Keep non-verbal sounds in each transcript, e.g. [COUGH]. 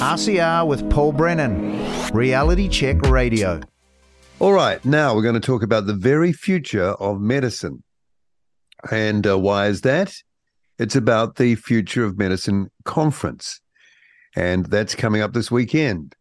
RCR with Paul Brennan, Reality Check Radio. All right, now we're going to talk about the very future of medicine. And uh, why is that? It's about the Future of Medicine conference. And that's coming up this weekend.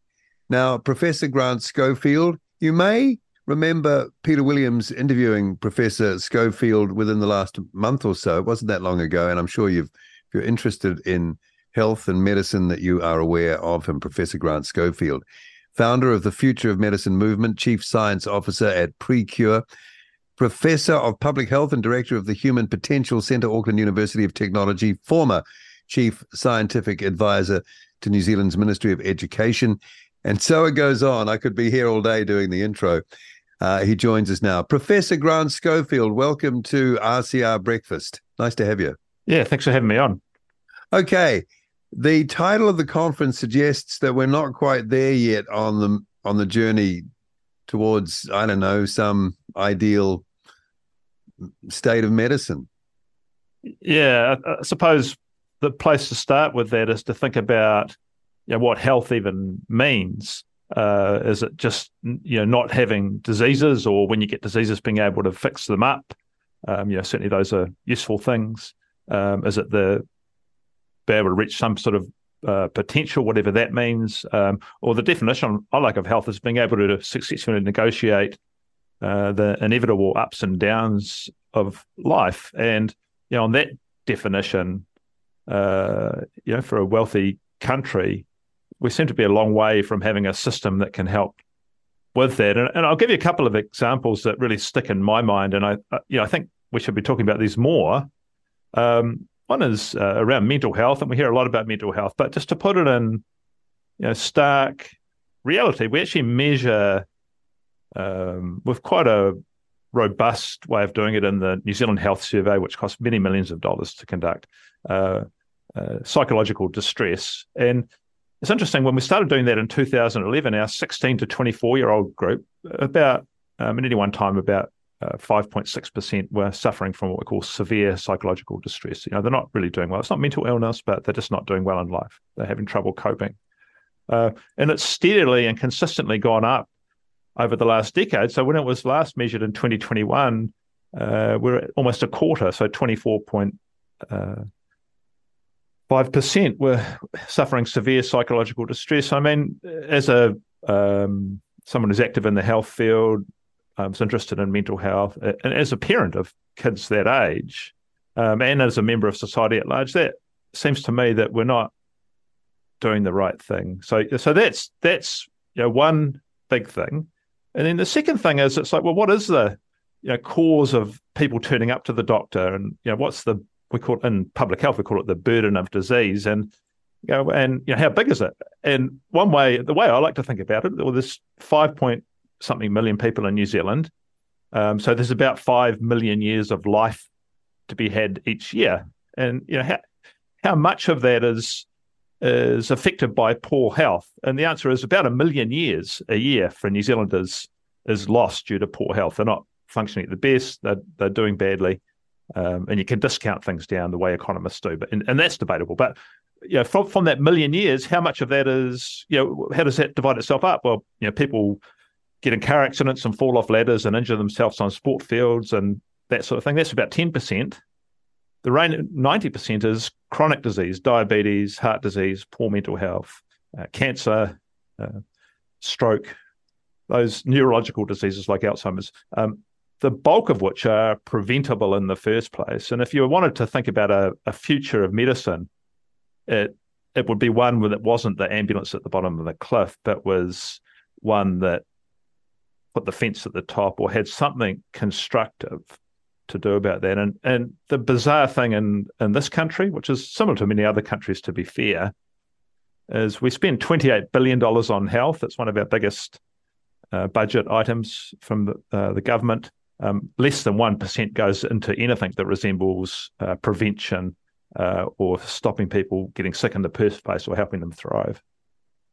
Now, Professor Grant Schofield, you may remember Peter Williams interviewing Professor Schofield within the last month or so. It wasn't that long ago. And I'm sure you've, if you're interested in health and medicine, that you are aware of him, Professor Grant Schofield, founder of the Future of Medicine Movement, Chief Science Officer at PreKure Professor of Public Health and Director of the Human Potential Centre, Auckland University of Technology, former Chief Scientific Advisor to New Zealand's Ministry of Education. And so it goes on. I could be here all day doing the intro. Uh, he joins us now. Professor Grant Schofield, welcome to RCR Breakfast. Nice to have you. Yeah, thanks for having me on. Okay. The title of the conference suggests that we're not quite there yet on the on the journey towards, I don't know, some ideal state of medicine? Yeah, I suppose the place to start with that is to think about you know, what health even means. Uh, is it just you know not having diseases, or when you get diseases, being able to fix them up? Um, you know, certainly those are useful things. Um, is it the be able to reach some sort of uh, potential, whatever that means, um, or the definition I like of health is being able to successfully negotiate uh, the inevitable ups and downs of life. And you know, on that definition, uh, you know, for a wealthy country, we seem to be a long way from having a system that can help with that. And, and I'll give you a couple of examples that really stick in my mind. And I, you know, I think we should be talking about these more. Um, one is uh, around mental health, and we hear a lot about mental health. But just to put it in, you know, stark reality, we actually measure um, with quite a robust way of doing it in the New Zealand Health Survey, which costs many millions of dollars to conduct, uh, uh, psychological distress. And it's interesting, when we started doing that in 2011, our 16 to 24 year old group, about um, at any one time, about uh, 5.6% were suffering from what we call severe psychological distress. You know, they're not really doing well. It's not mental illness, but they're just not doing well in life. They're having trouble coping. Uh, and it's steadily and consistently gone up over the last decade. So when it was last measured in 2021, uh, we're at almost a quarter, so 24.5% uh, were suffering severe psychological distress. I mean, as a um, someone who's active in the health field, I was interested in mental health, and as a parent of kids that age, um, and as a member of society at large, that seems to me that we're not doing the right thing. So, so that's that's you know one big thing. And then the second thing is, it's like, well, what is the you know, cause of people turning up to the doctor, and you know, what's the we call it in public health we call it the burden of disease, and you know, and you know, how big is it? And one way, the way I like to think about it, well, there's five point something million people in New Zealand, um, so there's about five million years of life to be had each year, and you know, how how much of that is is affected by poor health? And the answer is about a million years a year for New Zealanders is lost due to poor health. They're not functioning at the best, they're, they're doing badly. Um, and you can discount things down the way economists do, but and, and that's debatable. But you know, from from that million years, how much of that is you know how does that divide itself up? Well, you know, people get in car accidents and fall off ladders and injure themselves on sport fields and that sort of thing. That's about ten percent. The ninety percent is chronic disease, diabetes, heart disease, poor mental health, uh, cancer, uh, stroke, those neurological diseases like Alzheimer's, um, the bulk of which are preventable in the first place. And if you wanted to think about a, a future of medicine, it it would be one that wasn't the ambulance at the bottom of the cliff, but was one that put the fence at the top or had something constructive to do about that. And and the bizarre thing in in this country, which is similar to many other countries, to be fair, is we spend twenty eight billion dollars on health. It's one of our biggest uh, budget items from the, uh, the government. Um, less than one percent goes into anything that resembles uh, prevention uh, or stopping people getting sick in the first place or helping them thrive.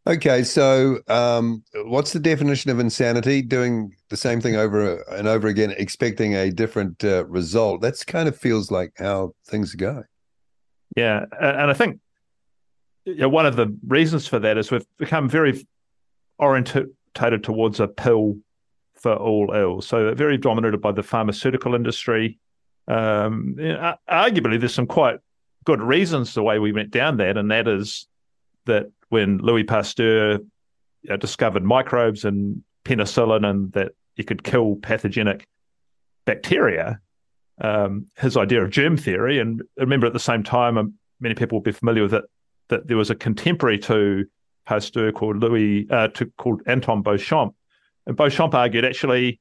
Okay, so um, what's the definition of insanity? Doing the same thing over and over again, expecting a different uh, result. That's kind of feels like how things go. Yeah, and I think you know, one of the reasons for that is we've become very orientated towards a pill for all ills. So very dominated by the pharmaceutical industry. Um, you know, arguably, there's some quite good reasons the way we went down that, and that is that when Louis Pasteur you know, discovered microbes and penicillin and that you could kill pathogenic bacteria, um, his idea of germ theory, and remember at the same time, um, many people will be familiar with it, that there was a contemporary to Pasteur called Louis, uh, to, called Anton Béchamp, and Béchamp argued actually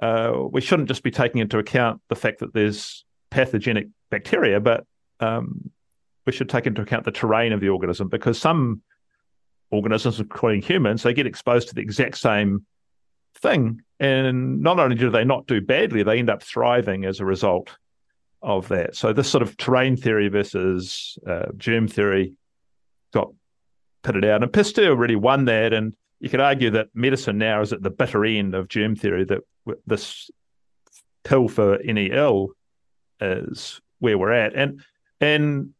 uh, we shouldn't just be taking into account the fact that there's pathogenic bacteria, but um, we should take into account the terrain of the organism because some organisms, including humans, they get exposed to the exact same thing. And not only do they not do badly, they end up thriving as a result of that. So, this sort of terrain theory versus uh, germ theory got pitted out. And Pasteur really won that. And you could argue that medicine now is at the bitter end of germ theory, that this pill for any ill is where we're at. And and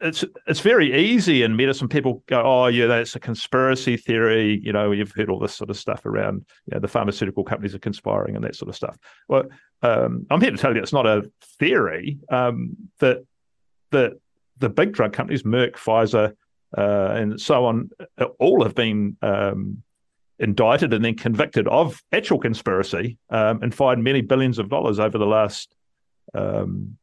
it's it's very easy in medicine. People go, "Oh, yeah, that's a conspiracy theory." You know, you've heard all this sort of stuff around. You know, the pharmaceutical companies are conspiring and that sort of stuff. Well, um, I'm here to tell you it's not a theory. Um, that that the big drug companies, Merck, Pfizer, uh, and so on, all have been um, indicted and then convicted of actual conspiracy um, and fined many billions of dollars over the last um,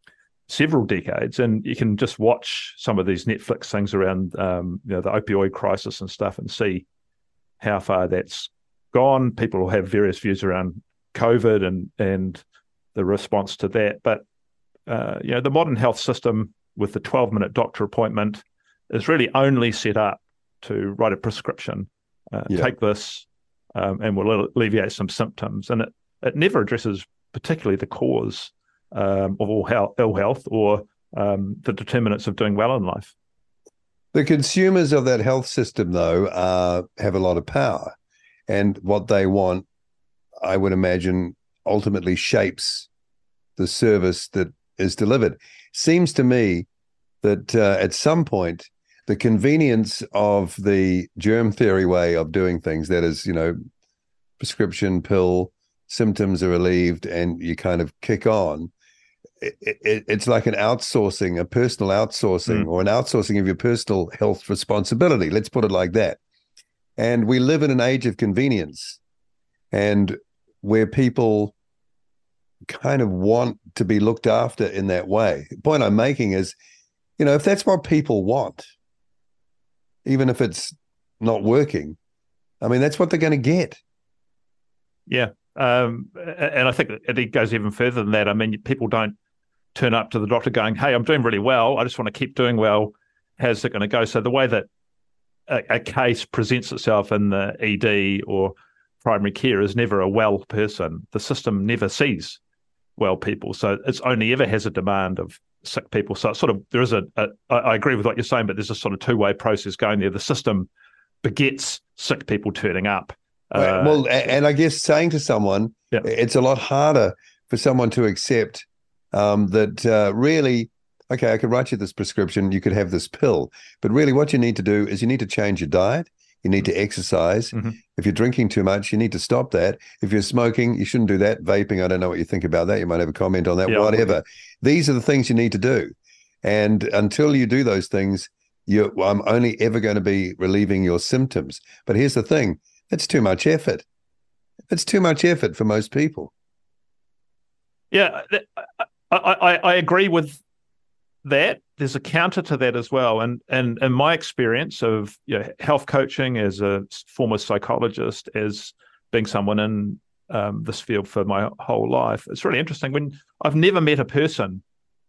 several decades. And you can just watch some of these Netflix things around um, you know, the opioid crisis and stuff and see how far that's gone. People will have various views around COVID and and the response to that. But uh, you know, the modern health system with the 12 minute doctor appointment is really only set up to write a prescription. Uh, yeah. Take this, um, and will alleviate some symptoms. And it, it never addresses particularly the cause um, of all health, ill health or um, the determinants of doing well in life. The consumers of that health system, though, uh, have a lot of power, and what they want, I would imagine, ultimately shapes the service that is delivered. Seems to me that uh, at some point the convenience of the germ theory way of doing things that is you know prescription pill symptoms are relieved and you kind of kick on it, it, it's like an outsourcing a personal outsourcing mm. or an outsourcing of your personal health responsibility let's put it like that and we live in an age of convenience and where people kind of want to be looked after in that way the point i'm making is you know if that's what people want even if it's not working. I mean, that's what they're going to get. Yeah. Um, and I think it goes even further than that. I mean, people don't turn up to the doctor going, Hey, I'm doing really well. I just want to keep doing well. How's it going to go? So the way that a, a case presents itself in the ED or primary care is never a well person. The system never sees well people. So it's only ever has a demand of sick people. So it's sort of there is a, a I agree with what you're saying, but there's a sort of two way process going there. The system begets sick people turning up. Uh, well, and I guess saying to someone, yeah. it's a lot harder for someone to accept um, that uh, really, okay, I could write you this prescription, you could have this pill, but really, what you need to do is you need to change your diet. You need to exercise. Mm-hmm. If you're drinking too much, you need to stop that. If you're smoking, you shouldn't do that. Vaping, I don't know what you think about that. You might have a comment on that. Yeah, Whatever. These are the things you need to do. And until you do those things, you I'm only ever going to be relieving your symptoms. But here's the thing: it's too much effort. It's too much effort for most people. Yeah, I, I, agree with that there's a counter to that as well. And and in my experience of you know, health coaching as a former psychologist, as being someone in um, this field for my whole life, it's really interesting. When I've never met a person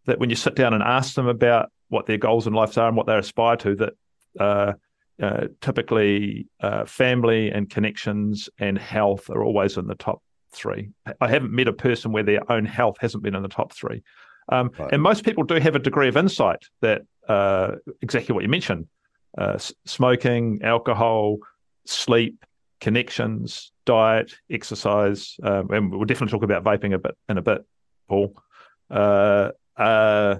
that when you sit down and ask them about what their goals in life are and what they aspire to, that uh, uh, typically uh, family and connections and health are always in the top three. I haven't met a person where their own health hasn't been in the top three. Um, right. And most people do have a degree of insight that uh, exactly what you mentioned uh, smoking, alcohol, sleep, connections, diet, exercise. Um, and we'll definitely talk about vaping a bit in a bit, Paul. Uh, uh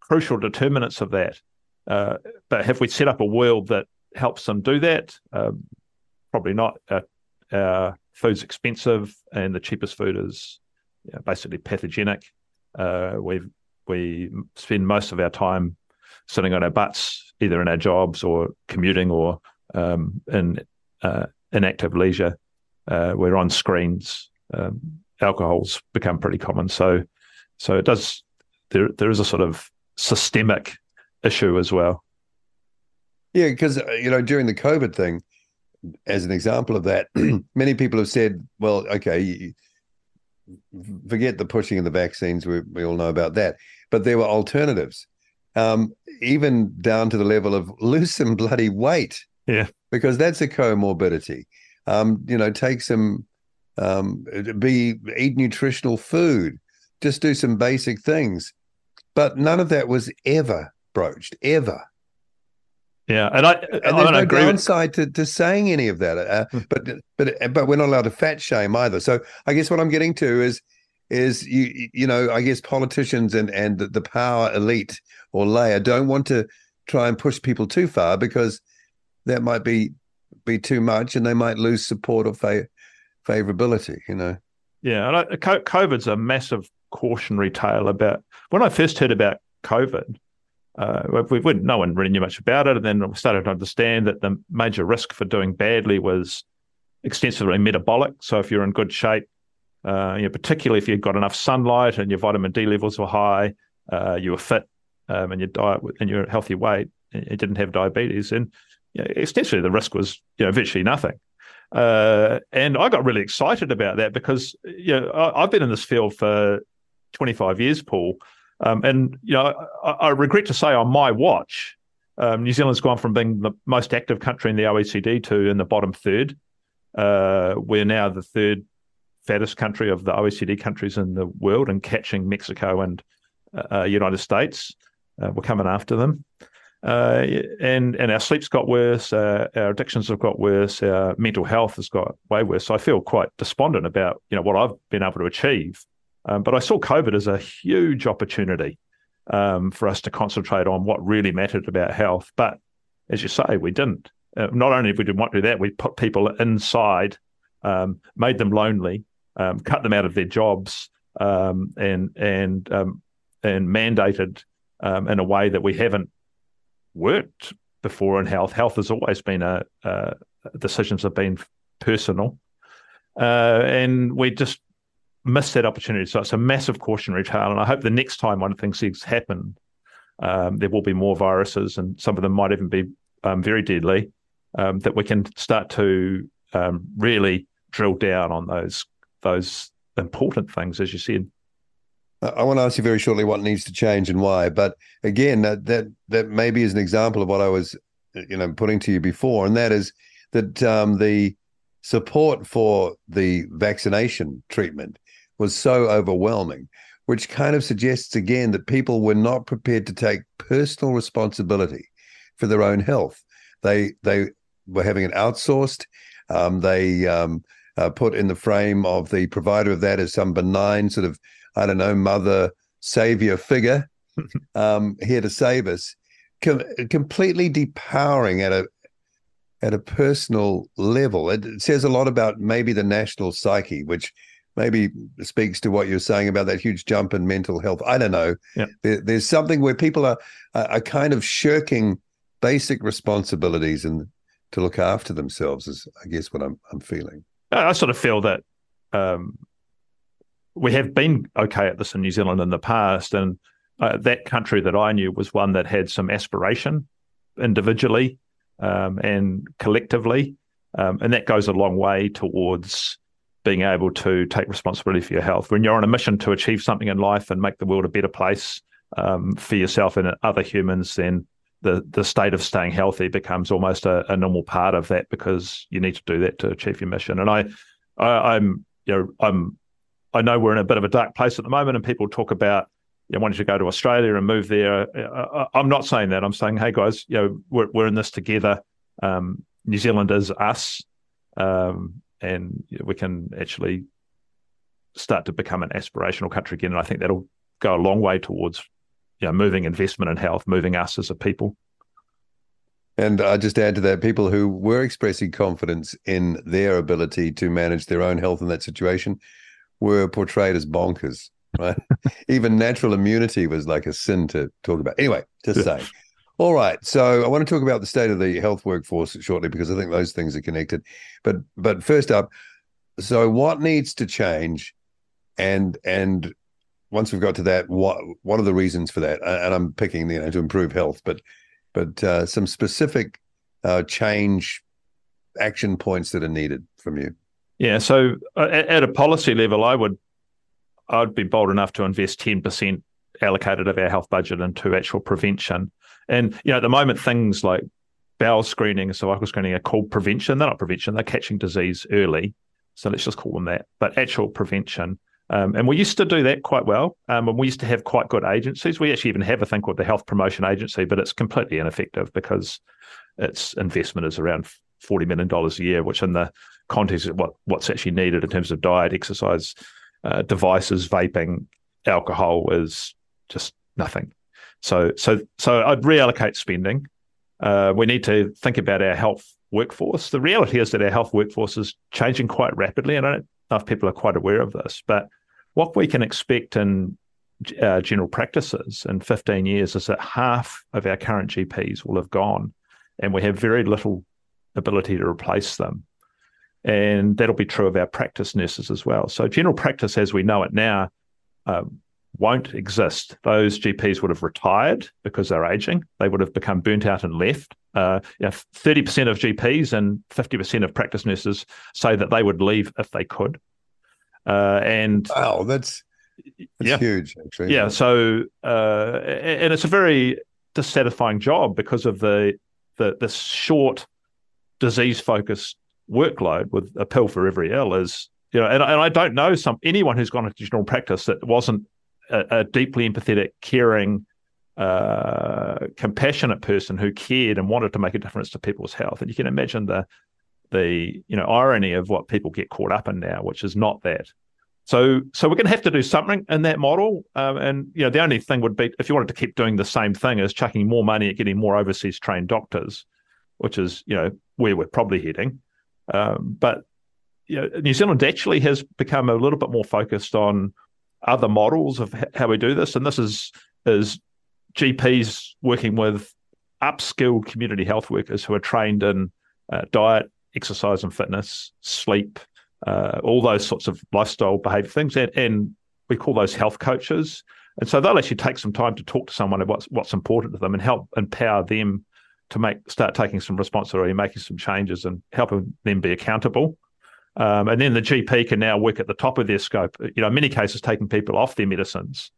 crucial determinants of that. Uh, but have we set up a world that helps them do that? Um, probably not. Uh, uh, food's expensive, and the cheapest food is you know, basically pathogenic. Uh, we we spend most of our time sitting on our butts, either in our jobs or commuting or um, in uh, inactive leisure. Uh, we're on screens. Um, alcohol's become pretty common, so so it does. There there is a sort of systemic issue as well. Yeah, because uh, you know during the COVID thing, as an example of that, [CLEARS THROAT] many people have said, "Well, okay, forget the pushing of the vaccines. We we all know about that, but there were alternatives, um, even down to the level of [LAUGHS] lose some bloody weight. Yeah, because that's a comorbidity. Um, you know, take some, um, be eat nutritional food, just do some basic things, but none of that was ever broached ever. Yeah, and I and there's I no downside with... to, to saying any of that. Uh, hmm. but but but we're not allowed to fat shame either. So I guess what I'm getting to is is you you know I guess politicians and and the power elite or layer don't want to try and push people too far because that might be be too much and they might lose support or fa- favorability. You know. Yeah, and I, COVID's a massive cautionary tale about when I first heard about COVID uh, we, we, no one really knew much about it. And then we started to understand that the major risk for doing badly was extensively metabolic. So if you're in good shape, uh, you know, particularly if you've got enough sunlight and your vitamin D levels were high, uh, you were fit, um, and your diet and your healthy weight, you didn't have diabetes, and you know, essentially the risk was you know virtually nothing. Uh, and I got really excited about that because you know I, I've been in this field for 25 years, Paul. Um, and you know, I, I, regret to say, on my watch, um, New Zealand's gone from being the most active country in the OECD to in the bottom third. Uh, we're now the third fattest country of the OECD countries in the world, and catching Mexico and uh, United States. Uh, we're coming after them. Uh, and and our sleep's got worse, uh, our addictions have got worse, our mental health has got way worse. So I feel quite despondent about you know what I've been able to achieve um, but I saw COVID as a huge opportunity um, for us to concentrate on what really mattered about health. But as you say, we didn't. Uh, not only did we didn't want to do that, we put people inside, um, made them lonely, um, cut them out of their jobs, um, and and um, and mandated in a way that we haven't worked before in health. Health has always been a, decisions have been personal, uh, and we just missed that opportunity. So it's a massive cautionary tale. And I hope the next time one of things things happen, um, there will be more viruses, and some of them might even be um, very deadly. Um, that we can start to um, really drill down on those those important things, as you said. I want to ask you very shortly what needs to change and why. But again, that that that maybe is an example of what I was, you know, putting to you before, and that is that um, the support for the vaccination treatment was so overwhelming, which kind of suggests again that people were not prepared to take personal responsibility for their own health. They they were having it outsourced. Um, they um, uh, put in the frame of the provider of that as some benign sort of I don't know mother savior figure [LAUGHS] um, here to save us. Com- completely depowering at a at a personal level. It says a lot about maybe the national psyche, which maybe speaks to what you're saying about that huge jump in mental health. I don't know. Yeah. There, there's something where people are are kind of shirking basic responsibilities and to look after themselves is I guess what I'm I'm feeling. I sort of feel that um, we have been okay at this in New Zealand in the past, and uh, that country that I knew was one that had some aspiration individually um, and collectively, um, and that goes a long way towards being able to take responsibility for your health. When you're on a mission to achieve something in life and make the world a better place um, for yourself and other humans, then the the state of staying healthy becomes almost a, a, normal part of that because you need to do that to achieve your mission. And I, I I'm you know I'm I know we're in a bit of a dark place at the moment, and people talk about you know, wanting to go to Australia and move there. I, am not saying that. I'm saying, hey guys, you know, we're we're in this together. Um, New Zealand is us. Um, and we can actually start to become an aspirational country again. And I think that'll go a long way towards you know, moving investment in health, moving us as a people. And I just add to that, people who were expressing confidence in their ability to manage their own health in that situation were portrayed as bonkers, right? [LAUGHS] Even natural immunity was like a sin to talk about. Anyway, just saying. All right. So I want to talk about the state of the health workforce shortly because I think those things are connected. But but first up, so what needs to change and and once we've got to that, what what are the reasons for that? And I'm picking, you know, to improve health, but but uh, some specific uh, change action points that are needed from you. Yeah. So uh, at, a policy level, I would I'd be bold enough to invest ten percent allocated of our health budget into actual prevention. And you know, at the moment, things like bowel screening and cervical screening are called prevention. They're not prevention; they're catching disease early. So let's just call them that. But actual prevention. Um, and we used to do that quite well. Um, and we used to have quite good agencies. We actually even have a thing called the Health Promotion Agency, but it's completely ineffective because its investment is around $40 million a year, which in the context of what, what's actually needed in terms of diet, exercise, uh, devices, vaping, alcohol is just nothing. So, so, so I'd reallocate spending. Uh, we need to think about our health workforce. The reality is that our health workforce is changing quite rapidly, and I don't know if people are quite aware of this. But what we can expect in uh, general practices in 15 years is that half of our current GPs will have gone, and we have very little ability to replace them. And that'll be true of our practice nurses as well. So, general practice as we know it now uh, won't exist. Those GPs would have retired because they're aging. They would have become burnt out and left. Uh, you know, 30% of GPs and 50% of practice nurses say that they would leave if they could. Uh, and wow, that's, that's yeah. huge, actually. Yeah. So, uh, and it's a very dissatisfying job because of the the, the short disease focused workload with a pill for every ill is you know, and, and I don't know some anyone who's gone into general practice that wasn't a, a deeply empathetic, caring, uh, compassionate person who cared and wanted to make a difference to people's health. And you can imagine the the you know irony of what people get caught up in now, which is not that. So so we're going to have to do something in that model. Um, and you know the only thing would be if you wanted to keep doing the same thing is chucking more money at getting more overseas trained doctors, which is you know where we're probably heading. Um, but you know, New Zealand actually has become a little bit more focused on other models of how we do this, and this is is GPs working with upskilled community health workers who are trained in uh, diet, exercise, and fitness, sleep, uh, all those sorts of lifestyle behavior things, and, and we call those health coaches. And so they'll actually take some time to talk to someone about what's, what's important to them and help empower them to make start taking some responsibility, making some changes, and helping them be accountable. Um, and then the GP can now work at the top of their scope. You know, in many cases, taking people off their medicines.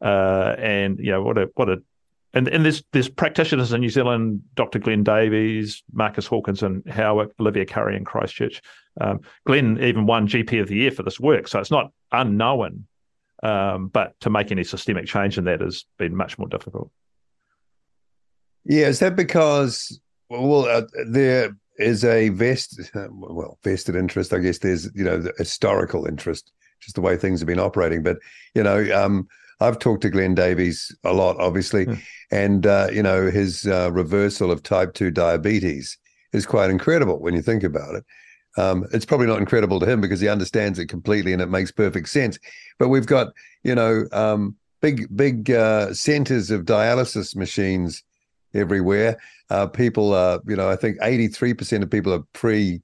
Uh, and you know what a what a and, and there's there's practitioners in New Zealand, Dr. Glenn Davies, Marcus Hawkins, and Howick, Olivia Curry in Christchurch. Um, Glenn even won GP of the Year for this work, so it's not unknown. Um, but to make any systemic change in that has been much more difficult. Yeah, is that because well, uh, there is a vest [LAUGHS] well vested interest i guess there's you know the historical interest just the way things have been operating. But you know um, i've talked to glenn davies a lot obviously mm. and uh, you know his uh, reversal of type 2 diabetes is quite incredible when you think about it. Um, it's probably not incredible to him because he understands it completely and it makes perfect sense. But we've got you know um, big big uh, centers of dialysis machines everywhere. Uh, people are, you know, I think 83% of people are pre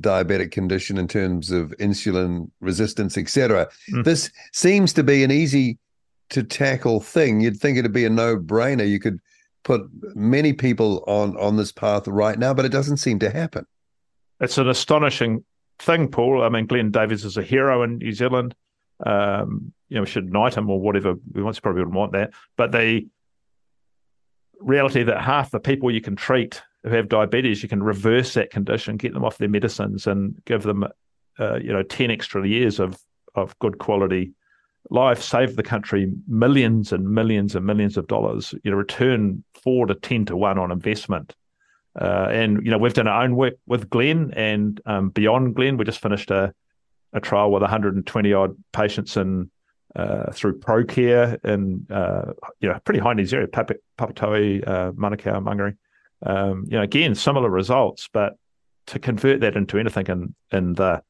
diabetic condition in terms of insulin resistance, etc. Mm. This seems to be an easy to tackle thing. You'd think it'd be a no brainer. You could put many people on on this path right now, but it doesn't seem to happen. It's an astonishing thing, Paul. I mean, Glenn Davies is a hero in New Zealand. Um, you know, we should knight him or whatever. We once probably wouldn't want that, but they reality that half the people you can treat who have diabetes, you can reverse that condition, get them off their medicines, and give them, uh, you know, ten extra years of of good quality life, save the country millions and millions and millions of dollars. You know, return four to ten to one on investment. Uh, and you know, we've done our own work with Glenn and um, beyond Glenn. We just finished a a trial with 120 odd patients in uh, through ProCare in uh, you know pretty high needs area, Pap- Papatoetoe, uh, Manukau, Mangere. Um, you know, again, similar results, but to convert that into anything in in the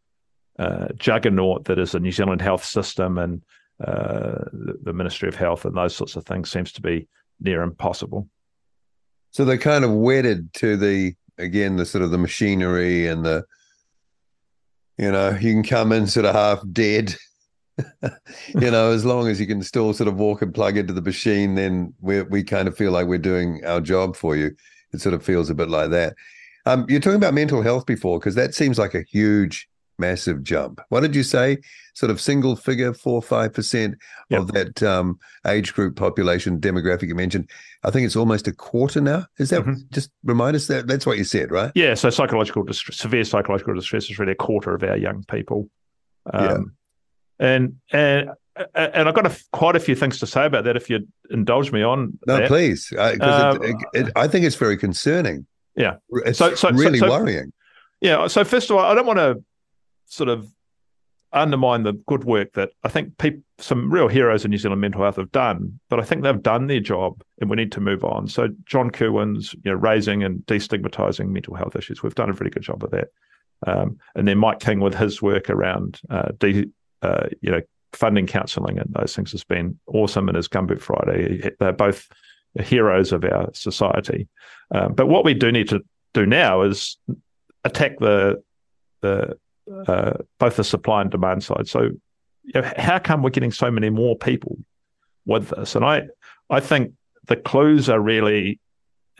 uh, juggernaut that is the New Zealand health system and uh, the, the, Ministry of Health and those sorts of things seems to be near impossible. So they're kind of wedded to the again the sort of the machinery and the you know you can come in sort of half dead. [LAUGHS] you know, as long as you can still sort of walk and plug into the machine, then we we kind of feel like we're doing our job for you. It sort of feels a bit like that. Um, you're talking about mental health before, because that seems like a huge massive jump. What did you say? Sort of single figure, four five percent of that um, age group population demographic you mentioned. I think it's almost a quarter now. Is that mm-hmm. just remind us that that's what you said, right? Yeah. So psychological distress, severe psychological distress is really a quarter of our young people. Um, yeah. And and and I've got a, quite a few things to say about that. If you indulge me on, no, that. please, because um, it, it, I think it's very concerning. Yeah, it's so, so really so, worrying. Yeah. So first of all, I don't want to sort of undermine the good work that I think people, some real heroes in New Zealand mental health have done, but I think they've done their job and we need to move on. So John Kirwan's, you know, raising and destigmatizing mental health issues, we've done a really good job of that. Um, and then Mike King with his work around, uh, de, uh, you know, funding counselling and those things has been awesome. And as Gumboot Friday, they're both heroes of our society. Um, but what we do need to do now is attack the the uh, both the supply and demand side. So, you know, how come we're getting so many more people with this? And I, I think the clues are really,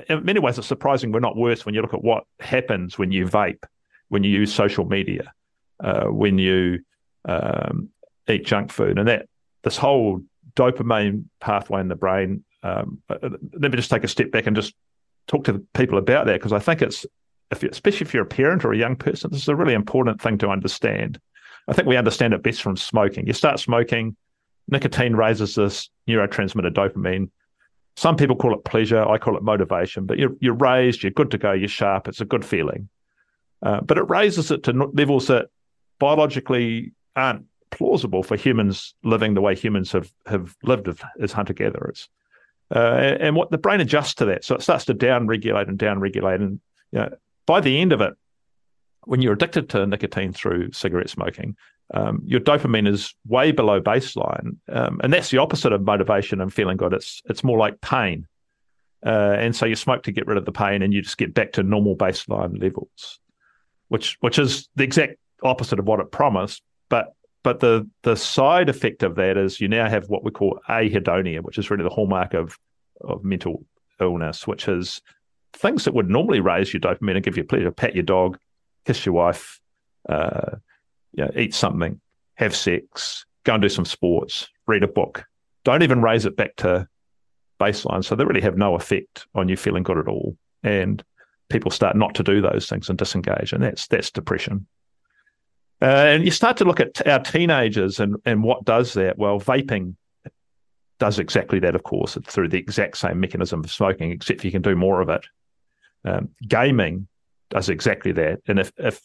in many ways, it's surprising we're not worse when you look at what happens when you vape, when you use social media, uh, when you um, eat junk food, and that this whole dopamine pathway in the brain. Um, uh, let me just take a step back and just talk to people about that because I think it's if you, especially if you're a parent or a young person, this is a really important thing to understand. I think we understand it best from smoking. You start smoking, nicotine raises this neurotransmitter dopamine. Some people call it pleasure. I call it motivation. But you're you're raised, you're good to go, you're sharp. It's a good feeling. Uh, but it raises it to levels that biologically aren't plausible for humans living the way humans have have lived as hunter gatherers. Uh, and what the brain adjusts to that, so it starts to down regulate and down regulate, and you know, by the end of it, when you're addicted to nicotine through cigarette smoking, um, your dopamine is way below baseline, um, and that's the opposite of motivation and feeling good. It's it's more like pain, uh, and so you smoke to get rid of the pain, and you just get back to normal baseline levels, which which is the exact opposite of what it promised. But but the the side effect of that is you now have what we call anhedonia, which is really the hallmark of of mental illness, which is things that would normally raise your dopamine and give you pleasure pat your dog, kiss your wife, uh, you know, eat something, have sex, go and do some sports, read a book. Don't even raise it back to baseline. So they really have no effect on you feeling good at all. And people start not to do those things and disengage. And that's that's depression. Uh, and you start to look at our teenagers and, and what does that? Well, vaping does exactly that, of course, through the exact same mechanism of smoking, except you can do more of it. Um, gaming does exactly that. And if, if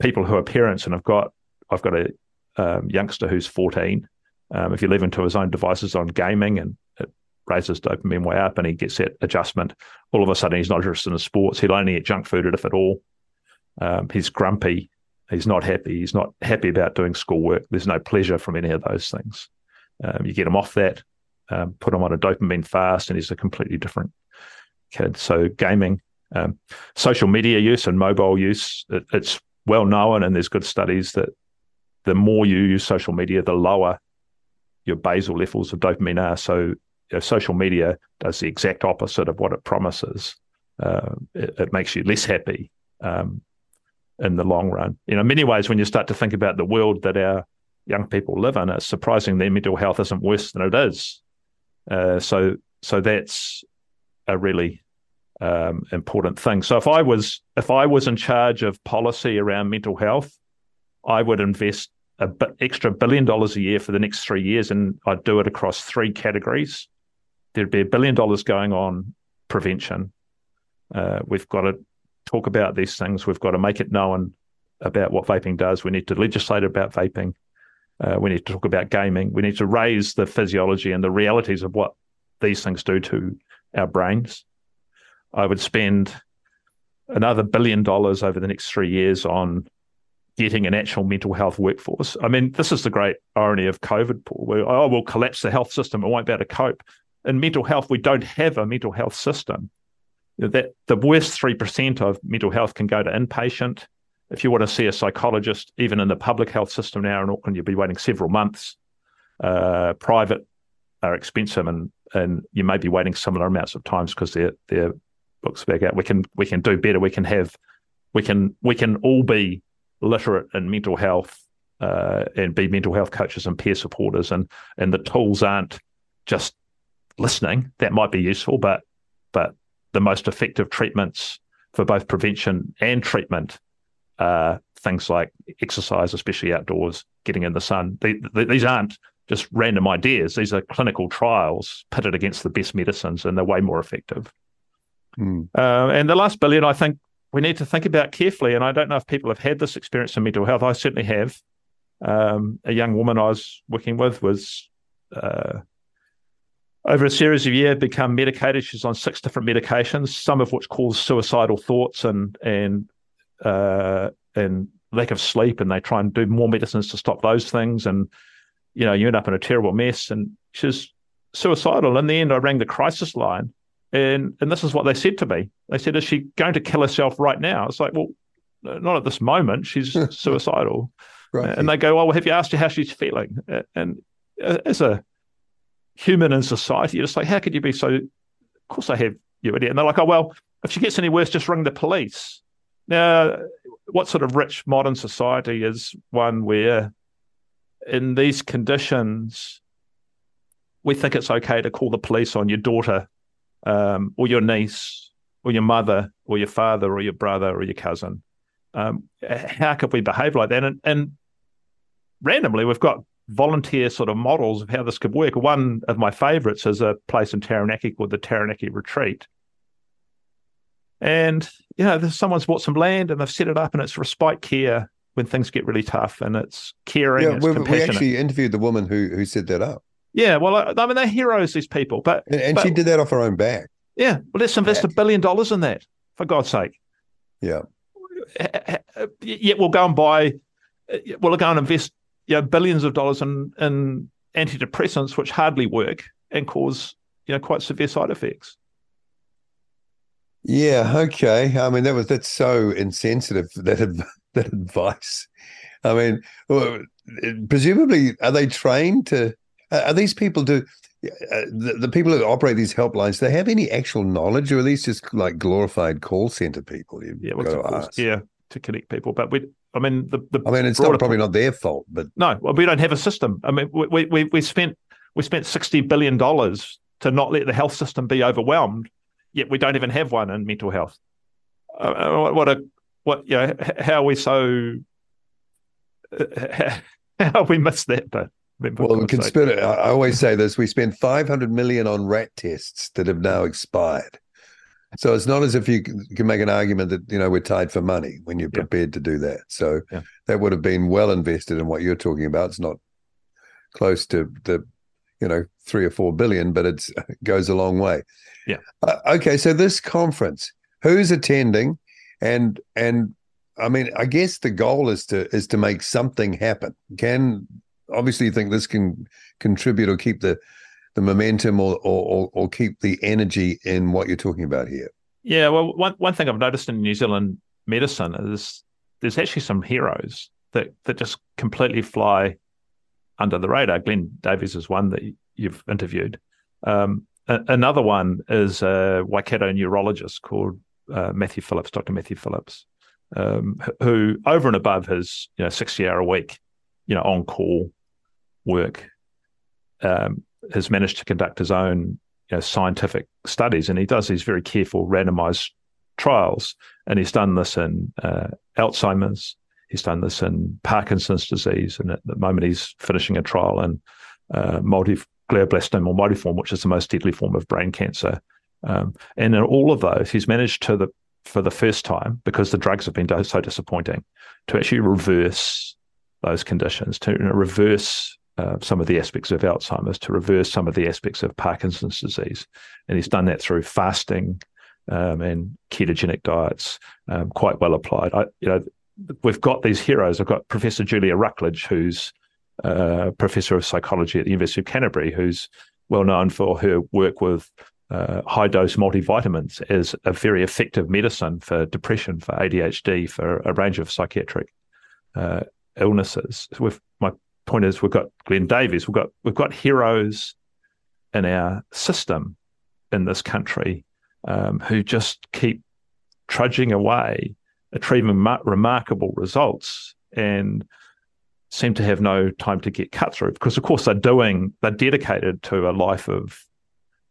people who are parents and I've got, I've got a um, youngster who's 14, um, if you leave him to his own devices on gaming and it raises dopamine way up and he gets that adjustment, all of a sudden he's not interested in sports. He'll only eat junk food if at all. Um, he's grumpy. He's not happy. He's not happy about doing schoolwork. There's no pleasure from any of those things. Um, you get him off that, um, put him on a dopamine fast, and he's a completely different kid. So gaming um, social media use and mobile use, it, it's well known, and there's good studies that the more you use social media, the lower your basal levels of dopamine are. So, you know, social media does the exact opposite of what it promises. Uh, it, it, makes you less happy um, in the long run. You know, in many ways, when you start to think about the world that our young people live in, it's surprising their mental health isn't worse than it is. Uh, so, so that's a really um, important thing. So if I was if I was in charge of policy around mental health, I would invest a bit extra billion dollars a year for the next three years, and I'd do it across three categories. There'd be a billion dollars going on prevention. Uh, we've got to talk about these things. We've got to make it known about what vaping does. We need to legislate about vaping. Uh, we need to talk about gaming. We need to raise the physiology and the realities of what these things do to our brains. I would spend another billion dollars over the next three years on getting an actual mental health workforce. I mean, this is the great irony of COVID, Paul. Where, oh, we'll collapse the health system. It won't be able to cope. In mental health, we don't have a mental health system. That the worst three percent of mental health can go to inpatient. If you want to see a psychologist, even in the public health system now in Auckland, you'll be waiting several months. Uh, private are expensive, and and you may be waiting similar amounts of times because they're they're books back out. We can we can do better. We can have we can we can all be literate in mental health uh, and be mental health coaches and peer supporters, and and the tools aren't just listening. That might be useful, but but the most effective treatments for both prevention and treatment are things like exercise, especially outdoors, getting in the sun. They, they, these aren't just random ideas. These are clinical trials pitted against the best medicines, and they're way more effective. Mm. Uh, and the last billion, I think we need to think about carefully. And I don't know if people have had this experience in mental health. I certainly have. Um, a young woman I was working with was uh, over a series of years become medicated. She's on six different medications, some of which cause suicidal thoughts and and uh, and lack of sleep. And they try and do more medicines to stop those things. And you know, you end up in a terrible mess. And she's suicidal. In the end, I rang the crisis line and and this is what they said to me. They said, "Is she going to kill herself right now?" It's like, well, not at this moment. She's [LAUGHS] suicidal. Right. And they go, "Well, have you asked her how she's feeling?" And as a human in society, you're just like, "How could you be so?" Of course, I have you idiot. And they're like, "Oh well, if she gets any worse, just ring the police." Now, what sort of rich modern society is one where, in these conditions, we think it's okay to call the police on your daughter um, or your niece, or your mother, or your father, or your brother, or your cousin. Um, how could we behave like that? And, and randomly, we've got volunteer sort of models of how this could work. One of my favourites is a place in Taranaki called the Taranaki Retreat. And, you know, someone's bought some land and they've set it up and it's respite care when things get really tough and it's caring. Yeah, it's we, we actually interviewed the woman who who set that up. Yeah, well, I, I mean, they're heroes, these people. But and, and but, she did that off her own back. Yeah, well, let's invest a billion dollars in that, for God's sake. Yeah. Yet we'll go and buy, uh, we'll go and invest, you know, billions of dollars in in antidepressants, which hardly work and cause, you know, quite severe side effects. Yeah. Okay. I mean, that was that's so insensitive that [LAUGHS] that advice. I mean, well, presumably, are they trained to? Are these people do uh, the, the, people who operate these helplines? Do they have any actual knowledge, or are these just like glorified call center people? yeah, well, yeah, to connect people. But we, I mean, the, the I mean, it's not probably not their fault, but no, well, we don't have a system. I mean, we we we spent we spent sixty billion dollars to not let the health system be overwhelmed, yet we don't even have one in mental health. Uh, uh what a what you know? How are we so? [LAUGHS] How we missed that bit? Well, conspiracy. I always say this: we spent 500 million on rat tests that have now expired. So it's not as if you can make an argument that you know we're tied for money when you're prepared yeah. to do that. So yeah. that would have been well invested in what you're talking about. It's not close to the you know three or four billion, but it goes a long way. Yeah. Uh, okay, so this conference, who's attending, and and I mean, I guess the goal is to is to make something happen. Can obviously you think this can contribute or keep the the momentum or, or or keep the energy in what you're talking about here? Yeah, well, one one thing I've noticed in New Zealand medicine is there's actually some heroes that that just completely fly under the radar. Glenn Davies is one that you've interviewed. Um, a- another one is a Waikato neurologist called uh, Matthew Phillips, Dr. Matthew Phillips, um, who over and above his you know sixty hour a week, you know on call work um, has managed to conduct his own you know, scientific studies, and he does these very careful randomized trials. And he's done this in uh, Alzheimer's. He's done this in Parkinson's disease, and at the moment he's finishing a trial in uh, multiglioblastoma multiforme, which is the most deadly form of brain cancer. Um, and in all of those, he's managed to the for the first time because the drugs have been so disappointing to actually reverse those conditions, to you know, reverse uh, some of the aspects of Alzheimer's, to reverse some of the aspects of Parkinson's disease. And he's done that through fasting um, and ketogenic diets, um, quite well applied. I, you know, we've got these heroes. I've got Professor Julia Rucklidge, who's uh, professor of psychology at the University of Canterbury, who's well known for her work with uh, high dose multivitamins as a very effective medicine for depression, for ADHD, for a range of psychiatric uh, illnesses. So my point is, we've got Glenn Davies, we've got we've got heroes in our system in this country um, who just keep trudging away, achieving ma- remarkable results, and seem to have no time to get cut through because, of course, they're doing they're dedicated to a life of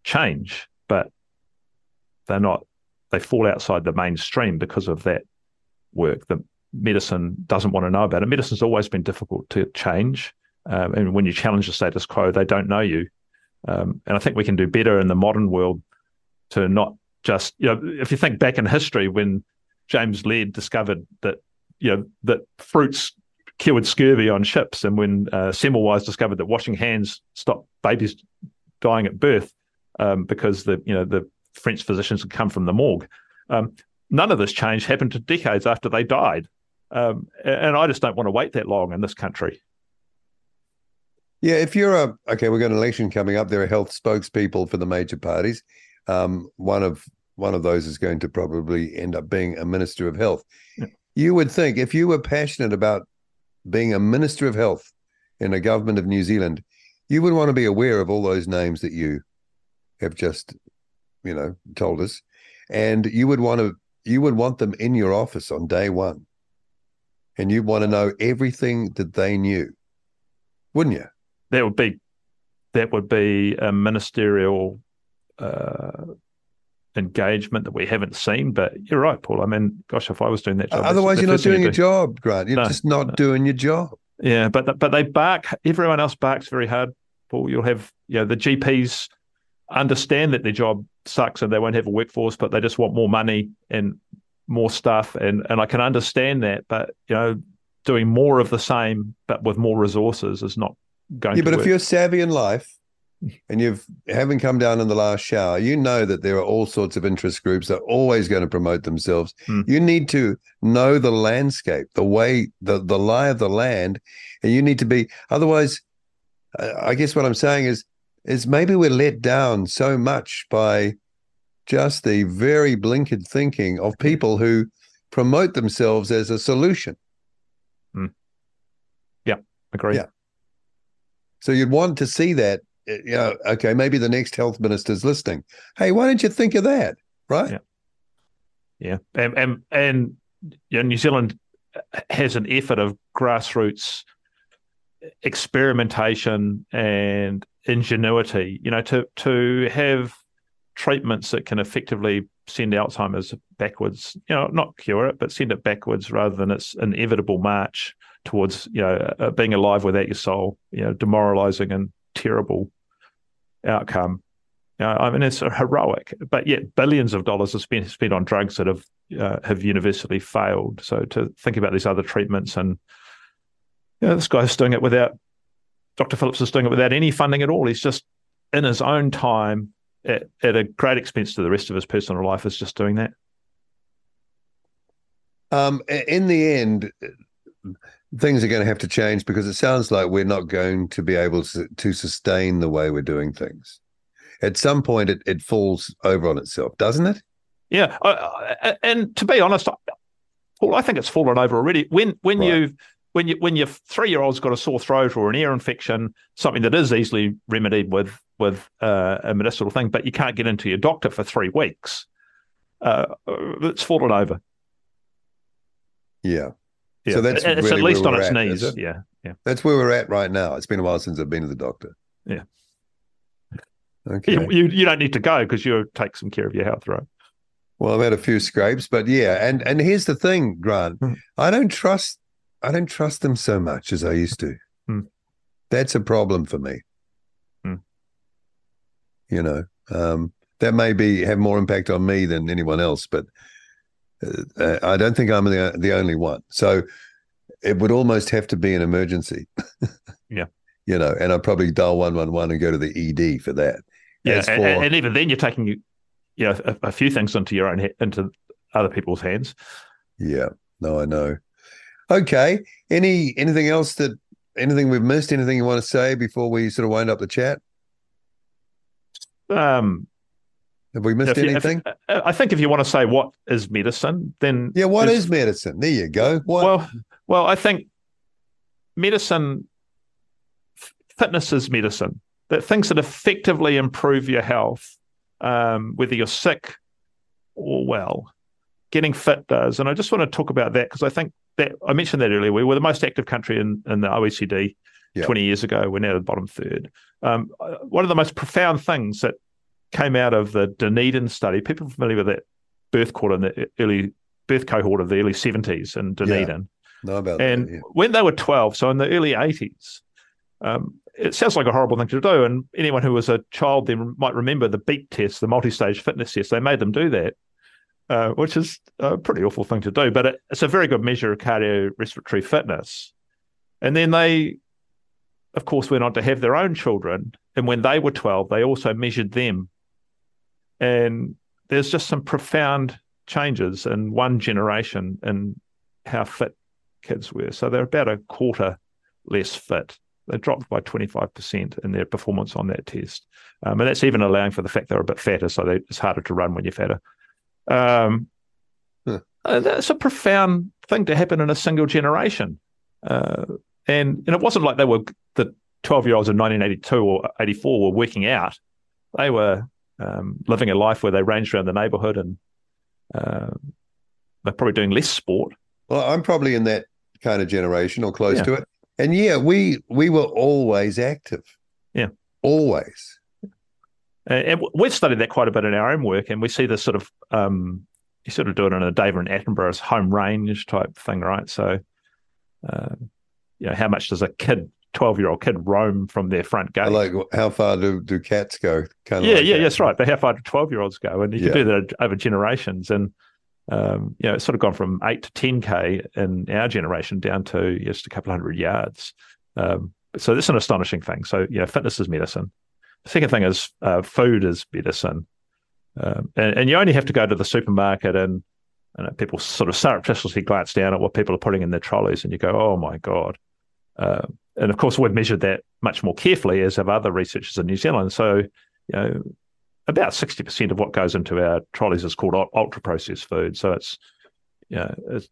change, but they're not. They fall outside the mainstream because of that work. The medicine doesn't want to know about it. Medicine's always been difficult to change, um, and when you challenge the status quo, they don't know you. Um, and I think we can do better in the modern world to not just you know if you think back in history when James Lind discovered that you know that fruits cured scurvy on ships, and when uh, Semmelweis discovered that washing hands stopped babies dying at birth um, because the you know the French physicians had come from the morgue. Um, none of this change happened to decades after they died, um, and I just don't want to wait that long in this country. Yeah, if you're a okay, we've got an election coming up. There are health spokespeople for the major parties. Um, one of one of those is going to probably end up being a minister of health. Yeah. You would think if you were passionate about being a minister of health in a government of New Zealand, you would want to be aware of all those names that you have just, you know, told us, and you would want to you would want them in your office on day one, and you want to know everything that they knew, wouldn't you? That would be that would be a ministerial uh, engagement that we haven't seen. But you're right, Paul. I mean, gosh, if I was doing that job, otherwise you're not doing your do. job, Grant. You're no, just not no. doing your job. Yeah, but but they bark. Everyone else barks very hard. Paul, you'll have you know the GPs understand that their job sucks and they won't have a workforce, but they just want more money and more stuff. And and I can understand that, but you know, doing more of the same but with more resources is not going. To be. Yeah, but work. if you're savvy in life and you've haven't come down in the last shower, you know that there are all sorts of interest groups that are always going to promote themselves. Mm. You need to know the landscape, the way, the the lie of the land, and you need to be. Otherwise, I guess what I'm saying is, is maybe we're let down so much by just the very blinkered thinking of hmm. people who promote themselves as a solution. Mm. Yeah, agree. Yeah. So you'd want to see that eh, you know, okay, maybe the next health minister's listening. Hey, why don't you think of that? Right. Yeah. Yeah. And, and, and you know, New Zealand eh, has an effort of grassroots experimentation and ingenuity, you know, to, to have treatments that can effectively send Alzheimer's backwards, you know, not cure it, but send it backwards rather than its inevitable march towards, you know, uh, being alive without your soul, you know, demoralizing and terrible outcome. You know, I mean, it's [LAUGHS] heroic, but yet billions of dollars are spent spent on drugs that have uh, have universally failed. So to think about these other treatments, and you know, this guy's doing it without Dr. Phillips is doing it without any funding at all. He's just in his own time at, at a great expense to the rest of his personal life is just doing that. Um, in the end, things are going to have to change because it sounds like we're not going to be able to, to sustain the way we're doing things. At some point, it, it falls over on itself, doesn't it? Yeah, uh, and to be honest, Paul, I think it's fallen over already. When when right. you when you when your three year old's got a sore throat or an ear infection, something that is easily remedied with with uh, a medicinal thing, but you can't get into your doctor for three weeks, uh, it's fallen over. Yeah, yeah. So that's it's really at least on its at, knees. It? Yeah, yeah. That's where we're at right now. It's been a while since I've been to the doctor. Yeah. Okay. You, you, you don't need to go because you take some care of your health, right? Well, I've had a few scrapes, but yeah, and and here's the thing, Grant. Mm. I don't trust I don't trust them so much as I used to. Mm. That's a problem for me. You know, um, that may be have more impact on me than anyone else, but uh, I don't think I'm the the only one. So it would almost have to be an emergency. Yeah. [LAUGHS] You know, and I'd probably dial 111 and go to the ED for that. Yeah, As and, for- and even then, you're taking you know a, a few things into your own he- into other people's hands. Yeah. No, I know. Okay. Any anything else that anything we've missed? Anything you want to say before we sort of wind up the chat? Um, Have we missed you- if- anything? uh, I think if you want to say what is medicine, then yeah. what is is medicine? There you go. What? Well, well, I think medicine, fitness is medicine. That things that effectively improve your health, um, whether you're sick or well, getting fit does. And I just want to talk about that because I think that I mentioned that earlier. We were the most active country in, in the OECD Yeah. 20 years ago. We're now the bottom third. Um, uh, one of the most profound things that came out of the Dunedin study, people familiar with that birth cohort in the early birth cohort of the early 70s in Dunedin. know about And that. yeah. when they were 12, so in the early 80s, um, it sounds like a horrible thing to do. And anyone who was a child then might remember the beep test, the multi stage fitness test. They made them do that, uh, which is a pretty awful thing to do, but it, it's a very good measure of cardiorespiratory fitness. And then they, of course, went on to have their own children. And when they were 12, they also measured them. And there's just some profound changes in one generation in how fit kids were. So they're about a quarter less fit. They dropped by 25% in their performance on that test. Um, and that's even allowing for the fact they're a bit fatter, so they, it's harder to run when you're fatter. Um, Huh. uh, that's a profound thing to happen in a single generation. Uh, and, and it wasn't like they were the 12 year olds in 1982 or 84 were working out. They were um, living a life where they ranged around the neighborhood and uh, they're probably doing less sport. Well, I'm probably in that kind of generation or close Yeah. to it. And yeah, we we were always active. Yeah. Always. And we've studied that quite a bit in our own work, and we see this sort of um, you sort of do it in a David and Attenborough's home range type thing, right? So, uh, you know, how much does a kid, twelve year old kid, roam from their front gate? Like how far do, do cats go? Kind of yeah, like yeah, that. that's right. But how far do twelve year olds go? And you Yeah. can do that over generations, and um, you know, it's sort of gone from eight to ten k in our generation down to just a couple of hundred yards. Um, so that's an astonishing thing. So you know, fitness is medicine. The second thing is uh, food is medicine, um, and, and you only have to go to the supermarket and. And people sort of surreptitiously glance down at what people are putting in their trolleys, and you go, "Oh my god!" Uh, and of course, we've measured that much more carefully, as have other researchers in New Zealand. So, you know, about 60% of what goes into our trolleys is called ultra processed food. So it's, you know, it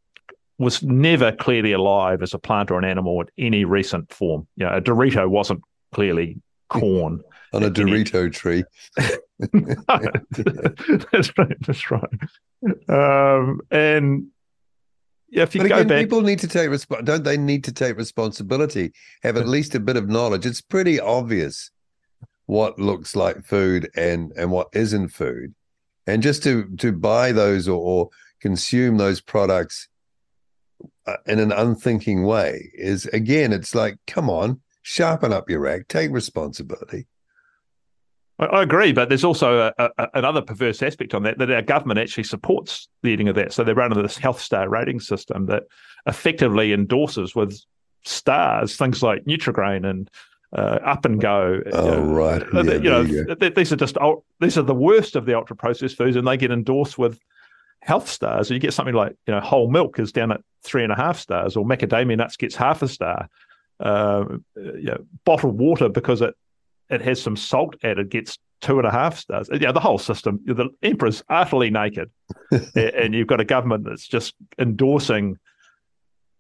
was never clearly alive as a plant or an animal in any recent form. You know, a Dorito wasn't clearly corn. [LAUGHS] On a in any- Dorito tree. [LAUGHS] [LAUGHS] that's right. That's right. Um, and yeah, if you But go again, back, people need to take resp- don't they need to take responsibility? Have at least a bit of knowledge. It's pretty obvious what looks like food and and what isn't food. And just to to buy those or, or consume those products uh, in an unthinking way is again it's like come on sharpen up your act take responsibility I, I agree, but there's also a, a, another perverse aspect on that that our government actually supports the eating of that. So they're running this health star rating system that effectively endorses with stars things like Nutrigrain and uh, Up and Go. Oh, right. uh, Yeah, you know, you th- these are just these are the worst of the ultra processed foods, and they get endorsed with health stars. So you get something like you know whole milk is down at three and a half stars, or macadamia nuts gets half a star. Uh, you know, bottled water because it it has some salt added gets two and a half stars. Yeah, the whole system. The emperor's utterly naked, [LAUGHS] and you've got a government that's just endorsing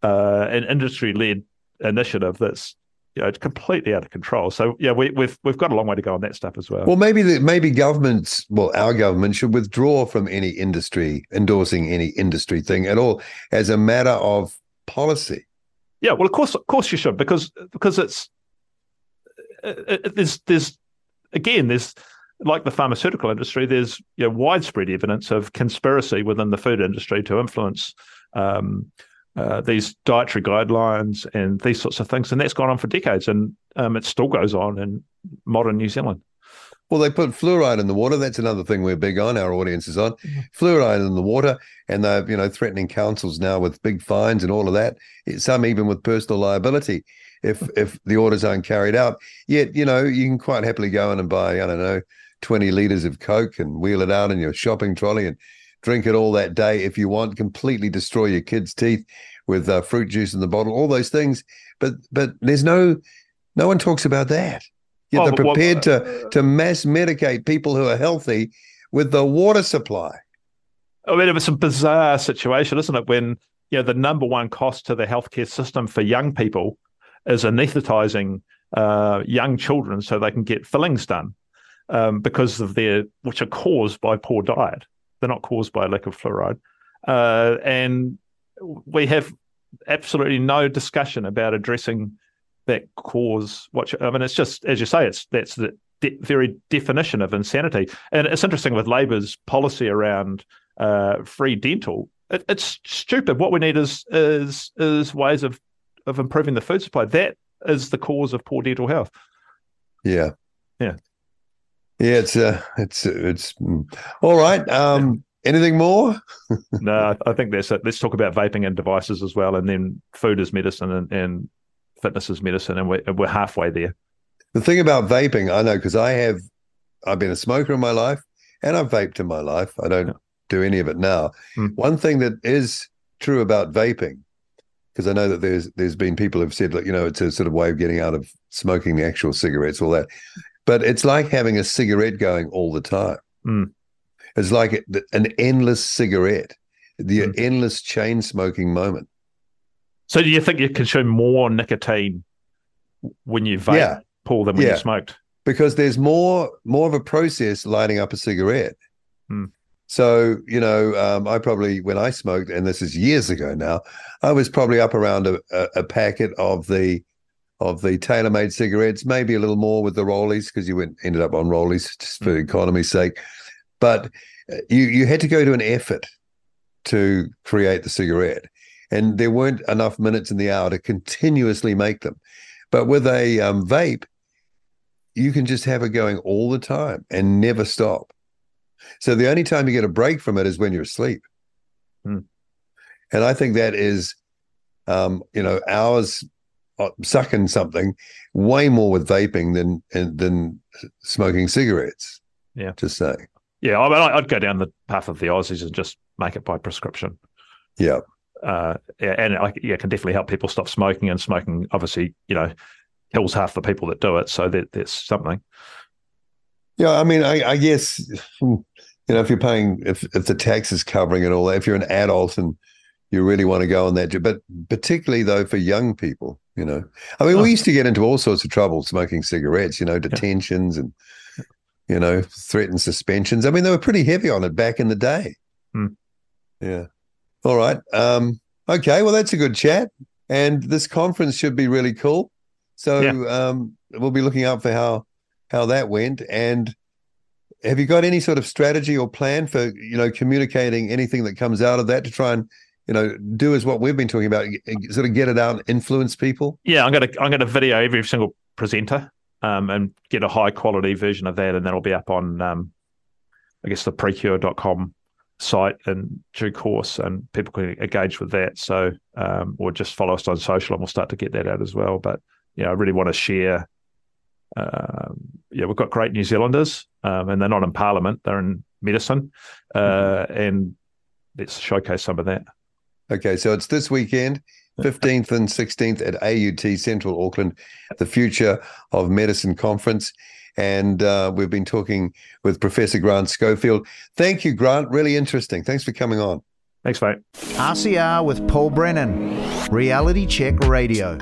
uh, an industry-led initiative that's you know completely out of control. So yeah, we, we've we've got a long way to go on that stuff as well. well maybe the, maybe governments well our government should withdraw from any industry endorsing any industry thing at all as a matter of policy Yeah, well, of course, of course, you should because because it's it, it- there's there's again there's like the pharmaceutical industry. There's you know widespread evidence of conspiracy within the food industry to influence um, uh, these dietary guidelines and these sorts of things, and that's gone on for decades, and um, it still goes on in modern New Zealand. Well, they put fluoride in the water. That's another thing we're big on. Our audience is on mm-hmm. fluoride in the water, and they're you know threatening councils now with big fines and all of that. Some even with personal liability if if the orders aren't carried out. Yet you know you can quite happily go in and buy I don't know twenty liters of Coke and wheel it out in your shopping trolley and drink it all that day if you want. Completely destroy your kids' teeth with uh, fruit juice in the bottle. All those things, but but there's no no one talks about that. Yet oh, they're prepared what, uh, to to mass medicate people who are healthy with the water supply. I mean, it was a bizarre situation, isn't it? When you know the number one cost to the healthcare system for young people is anesthetizing uh, young children so they can get fillings done um, because of their which are caused by poor diet. They're not caused by a lack of fluoride, uh, and we have absolutely no discussion about addressing that cause what I mean it's just as you say it's that's the de- very definition of insanity. And it's interesting with labor's policy around uh, free dental. It, it's stupid. What we need is is is ways of of improving the food supply that is the cause of poor dental health yeah yeah yeah it's uh it's it's mm. all right um anything more [LAUGHS] no i think that's it let's talk about vaping and devices as well and then food as medicine and, and fitness is medicine, and we're, we're halfway there. The thing about vaping, I know because I have, I've been a smoker in my life, and I've vaped in my life. I don't yeah. do any of it now. Mm. One thing that is true about vaping, because I know that there's there's been people who've said, like, you know, it's a sort of way of getting out of smoking the actual cigarettes, all that. But it's like having a cigarette going all the time. Mm. It's like an endless cigarette, the mm. endless chain smoking moment. So do you think you consume more nicotine when you vape, yeah. Paul, than when yeah. you smoked? Because there's more more of a process lighting up a cigarette. Hmm. So you know, um, I probably when I smoked, and this is years ago now, I was probably up around a, a, a packet of the of the tailor-made cigarettes, maybe a little more with the rollies because you went ended up on rollies just for mm. economy's sake. But uh, you you had to go to an effort to create the cigarette and there weren't enough minutes in the hour to continuously make them. But with a um, vape, you can just have it going all the time and never stop. So the only time you get a break from it is when you're asleep. Hmm. And I think that is, um, you know, hours uh, sucking something way more with vaping than than smoking cigarettes. Yeah, to say. Yeah, I mean, I'd go down the path of the Aussies and just make it by prescription. Yeah, uh, and I yeah, can definitely help people stop smoking. And smoking, obviously, you know, kills half the people that do it. So that that's something. Yeah, I mean, I, I guess you know if you're paying if if the tax is covering it all, if you're an adult and you really want to go on that, but particularly though for young people, you know, I mean, oh. we used to get into all sorts of trouble smoking cigarettes, you know, detentions yeah. and you know threatened suspensions. I mean, they were pretty heavy on it back in the day. Hmm. Yeah. All right. Um, okay. Well, that's a good chat. And this conference should be really cool. So yeah. um, we'll be looking out for how how that went. And have you got any sort of strategy or plan for you know communicating anything that comes out of that to try and you know do as what we've been talking about, sort of get it out, and influence people? Yeah, I'm gonna I'm gonna video every single presenter um, and get a high quality version of that, and that'll be up on um, I guess the prekure.com site in due course, and people can engage with that. So, um, or just follow us on social, and we'll start to get that out as well. But yeah, I really want to share. Um, yeah, we've got great New Zealanders, um, and they're not in Parliament; they're in medicine, uh, mm-hmm. and let's showcase some of that. Okay, so it's this weekend. 15th and 16th at AUT Central Auckland, the Future of Medicine Conference and uh, we've been talking with Professor Grant Schofield. Thank you, Grant. Really interesting. Thanks for coming on. Thanks, mate. RCR with Paul Brennan, Reality Check Radio.